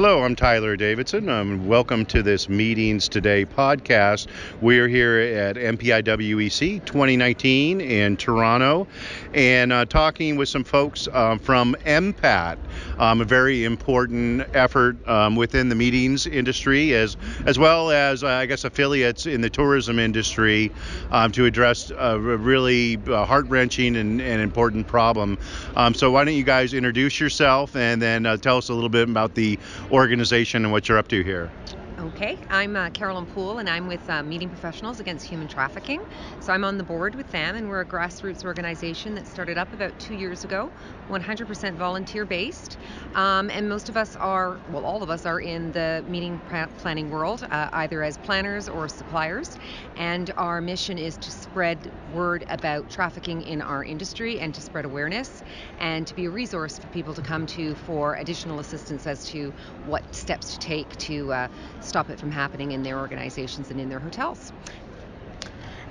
Hello, I'm Tyler Davidson. Um, welcome to this Meetings Today podcast. We're here at MPIWEC 2019 in Toronto and uh, talking with some folks um, from MPAT, um, a very important effort um, within the meetings industry, as, as well as, uh, I guess, affiliates in the tourism industry um, to address a really uh, heart wrenching and, and, important problem. Um, so, why don't you guys introduce yourself and then uh, tell us a little bit about the organization and what you're up to here. Okay, I'm uh, Carolyn Poole and I'm with uh, Meeting Professionals Against Human Trafficking. So I'm on the board with them and we're a grassroots organization that started up about two years ago, 100% volunteer based. Um, and most of us are, well, all of us are in the meeting planning world, uh, either as planners or suppliers. And our mission is to spread word about trafficking in our industry and to spread awareness and to be a resource for people to come to for additional assistance as to what steps to take to uh, stop it from happening in their organizations and in their hotels.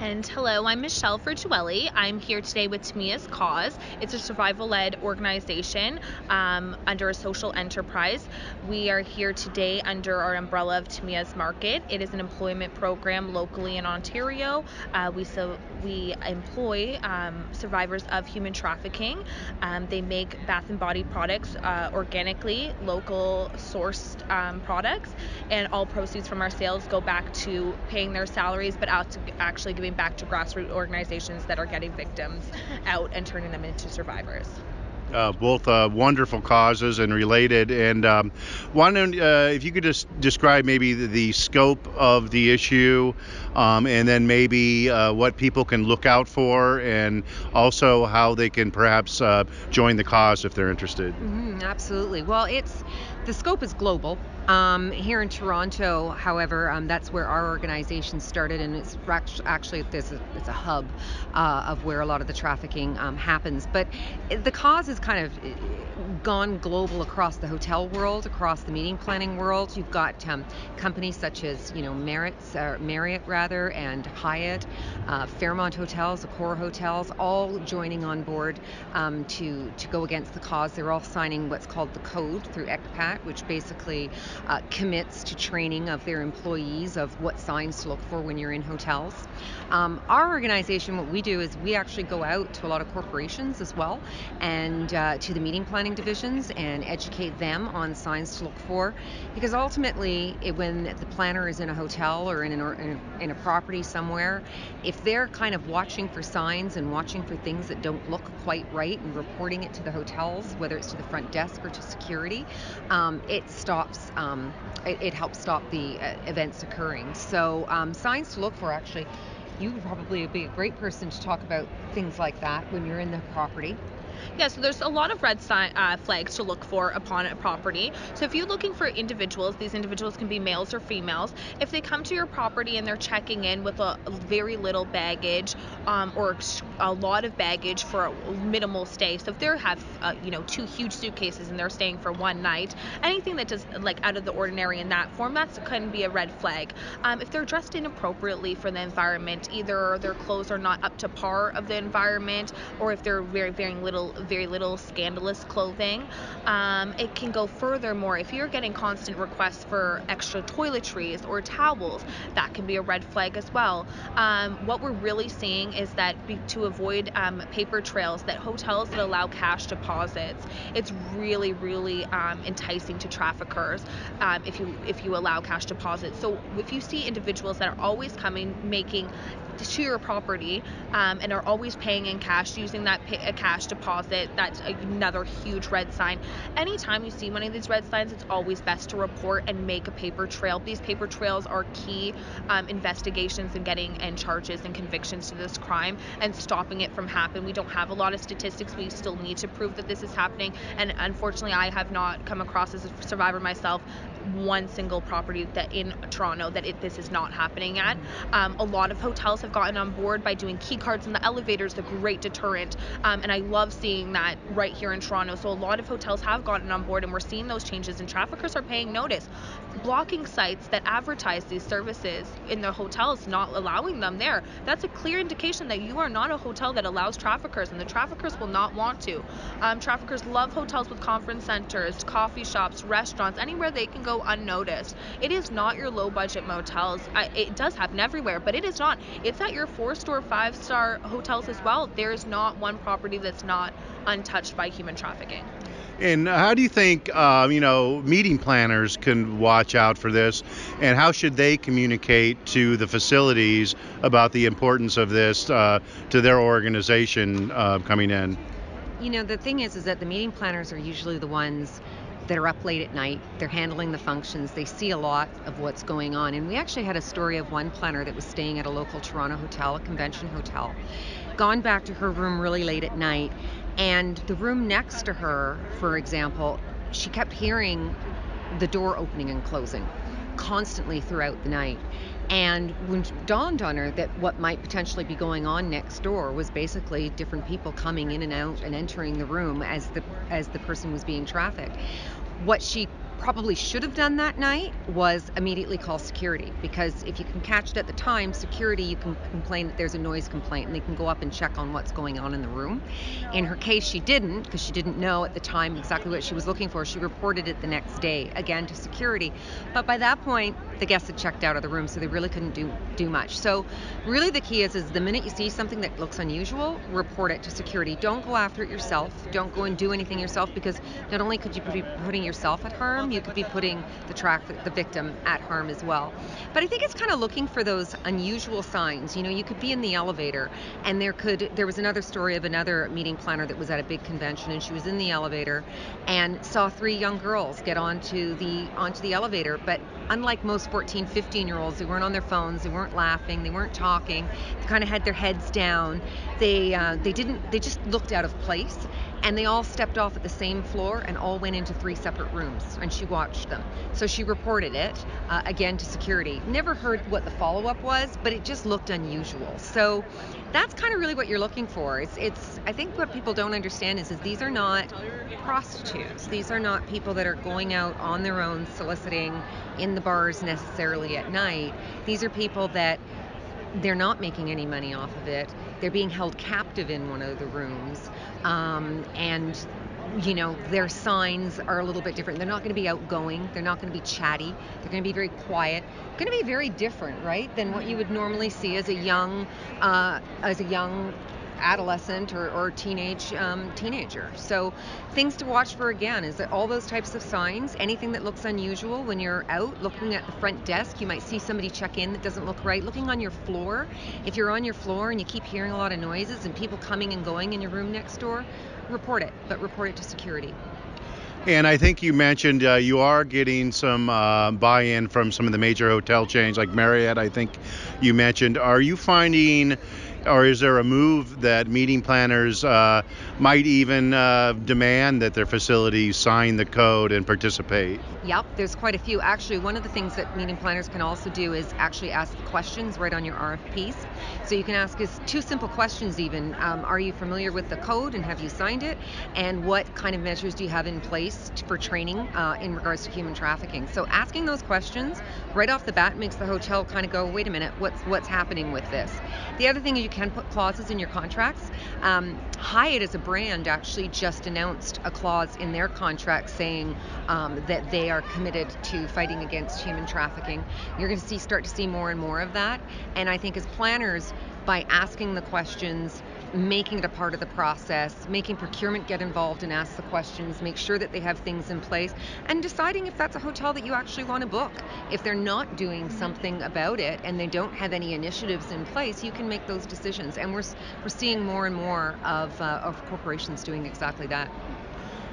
And hello, I'm Michelle Virtuelli. I'm here today with Tamia's Cause. It's a survival led organization um, under a social enterprise. We are here today under our umbrella of Tamia's Market. It is an employment program locally in Ontario. Uh, we, so, we employ um, survivors of human trafficking. Um, they make bath and body products uh, organically, local sourced um, products, and all proceeds from our sales go back to paying their salaries, but out to actually giving giving back to grassroots organizations that are getting victims out and turning them into survivors. Uh, both uh, wonderful causes and related. And um, one, uh, if you could just describe maybe the, the scope of the issue, um, and then maybe uh, what people can look out for, and also how they can perhaps uh, join the cause if they're interested. Mm-hmm, absolutely. Well, it's the scope is global. Um, here in Toronto, however, um, that's where our organization started, and it's actually a, it's a hub uh, of where a lot of the trafficking um, happens. But the cause has kind of uh, gone global across the hotel world, across the meeting planning world. You've got um, companies such as you know Marriott, uh, Marriott rather, and Hyatt, uh, Fairmont Hotels, Accor Hotels, all joining on board um, to to go against the cause. They're all signing what's called the code through ECPAT, which basically uh, commits to training of their employees of what signs to look for when you're in hotels. Um, our organization, what we do is we actually go out to a lot of corporations as well and uh, to the meeting planning divisions and educate them on signs to look for because ultimately it, when the planner is in a hotel or in, an, in a property somewhere if they're kind of watching for signs and watching for things that don't look quite right and reporting it to the hotels whether it's to the front desk or to security um, it stops um, it, it, helps stop the uh, events occurring. So um, signs to look for actually you would probably be a great person to talk about things like that when you're in the property yeah, so there's a lot of red uh, flags to look for upon a property. So if you're looking for individuals, these individuals can be males or females. If they come to your property and they're checking in with a, very little baggage um, or a lot of baggage for a minimal stay, so if they have uh, you know two huge suitcases and they're staying for one night, anything that does like out of the ordinary in that form, that's can be a red flag. Um, if they're dressed inappropriately for the environment, either their clothes are not up to par of the environment, or if they're very wearing little very little scandalous clothing. Um, it can go furthermore if you're getting constant requests for extra toiletries or towels, that can be a red flag as well. Um, what we're really seeing is that be, to avoid um, paper trails, that hotels that allow cash deposits, it's really, really um, enticing to traffickers um, if you if you allow cash deposits. So if you see individuals that are always coming making to your property um, and are always paying in cash using that pay, cash deposit that's another huge red sign. Anytime you see one of these red signs it's always best to report and make a paper trail. These paper trails are key um, investigations and getting and charges and convictions to this crime and stopping it from happening. We don't have a lot of statistics. We still need to prove that this is happening. And unfortunately i have not come across as a survivor myself one single property that in toronto that it, this is not happening at. Um, a lot of hotels have have gotten on board by doing key cards in the elevators, the great deterrent. Um, and I love seeing that right here in Toronto. So a lot of hotels have gotten on board, and we're seeing those changes, and traffickers are paying notice. Blocking sites that advertise these services in the hotels, not allowing them there, that's a clear indication that you are not a hotel that allows traffickers, and the traffickers will not want to. Um, traffickers love hotels with conference centers, coffee shops, restaurants, anywhere they can go unnoticed. It is not your low budget motels. I, it does happen everywhere, but it is not. It's at your four star, five star hotels as well. There is not one property that's not untouched by human trafficking. And how do you think, uh, you know, meeting planners can watch out for this, and how should they communicate to the facilities about the importance of this uh, to their organization uh, coming in? You know, the thing is, is that the meeting planners are usually the ones that are up late at night. They're handling the functions. They see a lot of what's going on. And we actually had a story of one planner that was staying at a local Toronto hotel, a convention hotel, gone back to her room really late at night and the room next to her, for example, she kept hearing the door opening and closing constantly throughout the night. And when it dawned on her that what might potentially be going on next door was basically different people coming in and out and entering the room as the as the person was being trafficked. What she probably should have done that night was immediately call security because if you can catch it at the time, security, you can complain that there's a noise complaint and they can go up and check on what's going on in the room. In her case, she didn't because she didn't know at the time exactly what she was looking for. She reported it the next day again to security. But by that point, the guests had checked out of the room, so they really couldn't do do much. So really the key is is the minute you see something that looks unusual, report it to security. Don't go after it yourself. Don't go and do anything yourself because not only could you be putting yourself at harm, you could be putting the track the victim at harm as well. But I think it's kind of looking for those unusual signs. You know, you could be in the elevator and there could there was another story of another meeting planner that was at a big convention and she was in the elevator and saw three young girls get onto the onto the elevator, but unlike most 14, 15 year olds, they weren't on their phones, they weren't laughing, they weren't talking, they kind of had their heads down. They uh, they didn't they just looked out of place and they all stepped off at the same floor and all went into three separate rooms and she watched them. So she reported it uh, again to security. Never heard what the follow-up was but it just looked unusual. So that's kind of really what you're looking for. It's, it's i think what people don't understand is, is these are not prostitutes. These are not people that are going out on their own soliciting in the bars necessarily at night. These are people that they're not making any money off of it. They're being held captive in one of the rooms. Um, and you know, their signs are a little bit different. They're not going to be outgoing. They're not going to be chatty. They're going to be very quiet. Going to be very different, right, than what you would normally see as a young, uh, as a young adolescent or, or teenage um, teenager. So things to watch for again is that all those types of signs, anything that looks unusual when you're out looking at the front desk, you might see somebody check in that doesn't look right. Looking on your floor, if you're on your floor and you keep hearing a lot of noises and people coming and going in your room next door, report it, but report it to security. And I think you mentioned uh, you are getting some uh, buy-in from some of the major hotel chains like Marriott. I think you mentioned. Are you finding or is there a move that meeting planners uh, might even uh, demand that their facilities sign the code and participate? Yep, there's quite a few. Actually, one of the things that meeting planners can also do is actually ask questions right on your RFPs. So you can ask us two simple questions even. Um, are you familiar with the code and have you signed it? And what kind of measures do you have in place for training uh, in regards to human trafficking? So asking those questions right off the bat makes the hotel kind of go, wait a minute, what's what's happening with this? The other thing you can put clauses in your contracts. Um, Hyatt as a brand actually just announced a clause in their contract saying um, that they are committed to fighting against human trafficking. You're going to see start to see more and more of that. And I think as planners, by asking the questions, making it a part of the process, making procurement get involved and ask the questions, make sure that they have things in place, and deciding if that's a hotel that you actually want to book. If they're not doing something about it and they don't have any initiatives in place, you can make those decisions. And we're we're seeing more and more of uh, of corporations doing exactly that.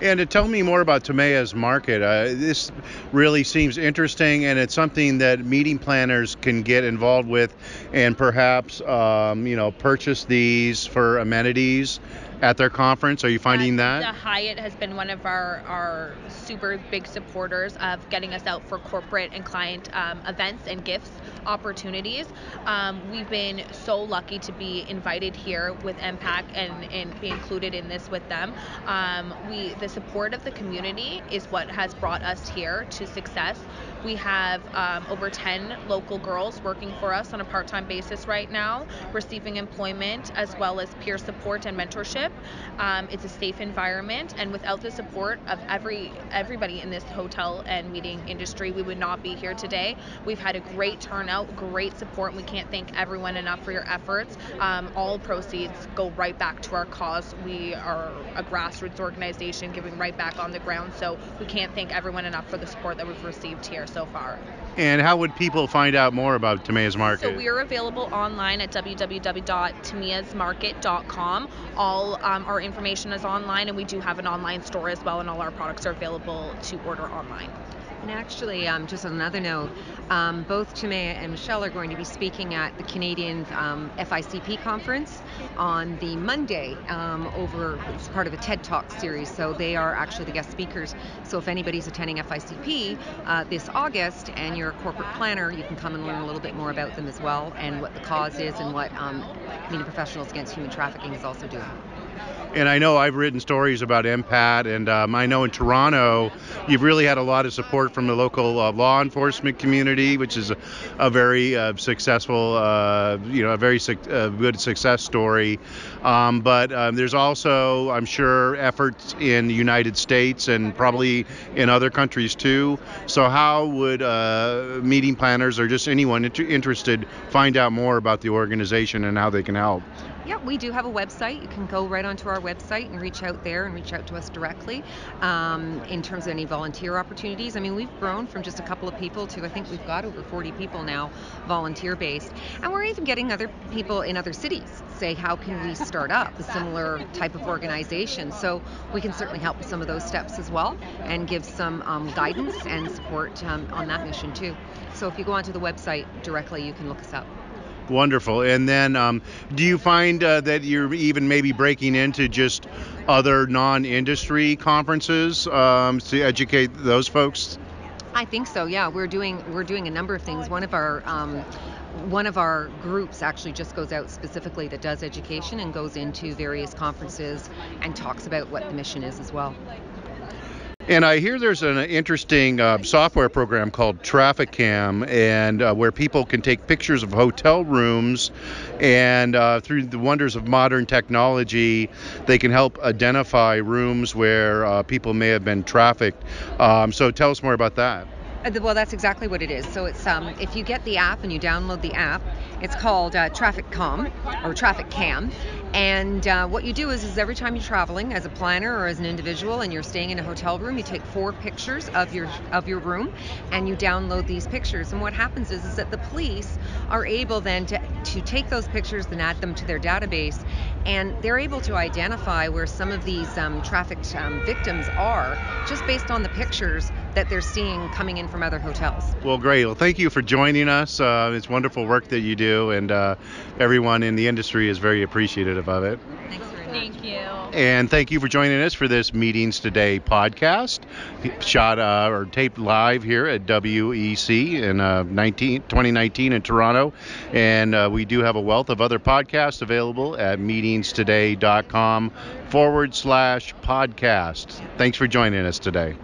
And to tell me more about Tamia's market, uh, this really seems interesting, and it's something that meeting planners can get involved with, and perhaps um, you know purchase these for amenities at their conference. Are you finding Uh, that? The Hyatt has been one of our, our super big supporters of getting us out for corporate and client um, events and gifts opportunities. Um, we've been so lucky to be invited here with MPAC and, and be included in this with them. Um, we the support of the community is what has brought us here to success. We have um, over 10 local girls working for us on a part-time basis right now, receiving employment as well as peer support and mentorship. Um, it's a safe environment, and without the support of every everybody in this hotel and meeting industry, we would not be here today. We've had a great turnout, great support, and we can't thank everyone enough for your efforts. Um, all proceeds go right back to our cause. We are a grassroots organization giving right back on the ground, so we can't thank everyone enough for the support that we've received here so far. And how would people find out more about Tamaya's Market? So we are available online at www.tamiasmarket.com. All um, our information is online, and we do have an online store as well, and all our products are available to order online. And actually, um, just on another note, um, both Tamaya and Michelle are going to be speaking at the Canadian um, FICP conference on the Monday um, over, it's part of a TED Talk series. So they are actually the guest speakers. So if anybody's attending FICP uh, this August and you're a corporate planner, you can come and learn a little bit more about them as well and what the cause is and what um, Canadian Professionals Against Human Trafficking is also doing. And I know I've written stories about MPAT, and um, I know in Toronto you've really had a lot of support from the local uh, law enforcement community, which is a, a very uh, successful, uh, you know, a very su- good success story. Um, but um, there's also, I'm sure, efforts in the United States and probably in other countries too. So how would uh, meeting planners or just anyone inter- interested find out more about the organization and how they can help? Yeah, we do have a website. You can go right onto our website and reach out there and reach out to us directly. Um, in terms of any volunteer opportunities, I mean, we've grown from just a couple of people to I think we've got over 40 people now, volunteer based, and we're even getting other people in other cities say, how can we start up a similar type of organization? So we can certainly help with some of those steps as well and give some um, guidance and support um, on that mission too. So if you go onto the website directly, you can look us up. Wonderful. And then, um, do you find uh, that you're even maybe breaking into just other non-industry conferences um, to educate those folks? I think so. Yeah, we're doing we're doing a number of things. One of our um, one of our groups actually just goes out specifically that does education and goes into various conferences and talks about what the mission is as well. And I hear there's an interesting uh, software program called TraffickCam, and uh, where people can take pictures of hotel rooms, and uh, through the wonders of modern technology, they can help identify rooms where uh, people may have been trafficked. Um, so tell us more about that. Uh, Well, that's exactly what it is. So it's um, if you get the app and you download the app, it's called uh, Traffic Com or TraffickCam. And uh, what you do is, is every time you're traveling as a planner or as an individual and you're staying in a hotel room, you take four pictures of your of your room and you download these pictures. And what happens is, is that the police are able then to, to take those pictures and add them to their database and they're able to identify where some of these um, trafficked um, victims are just based on the pictures that they're seeing coming in from other hotels. Well, great. Well, thank you for joining us. Uh, it's wonderful work that you do, and uh, everyone in the industry is very appreciative of it. Thanks very much. Thank you. And thank you for joining us for this Meetings Today podcast, shot uh, or taped live here at WEC in uh, 19, 2019 in Toronto. And uh, we do have a wealth of other podcasts available at meetingstoday.com forward slash podcast. Thanks for joining us today.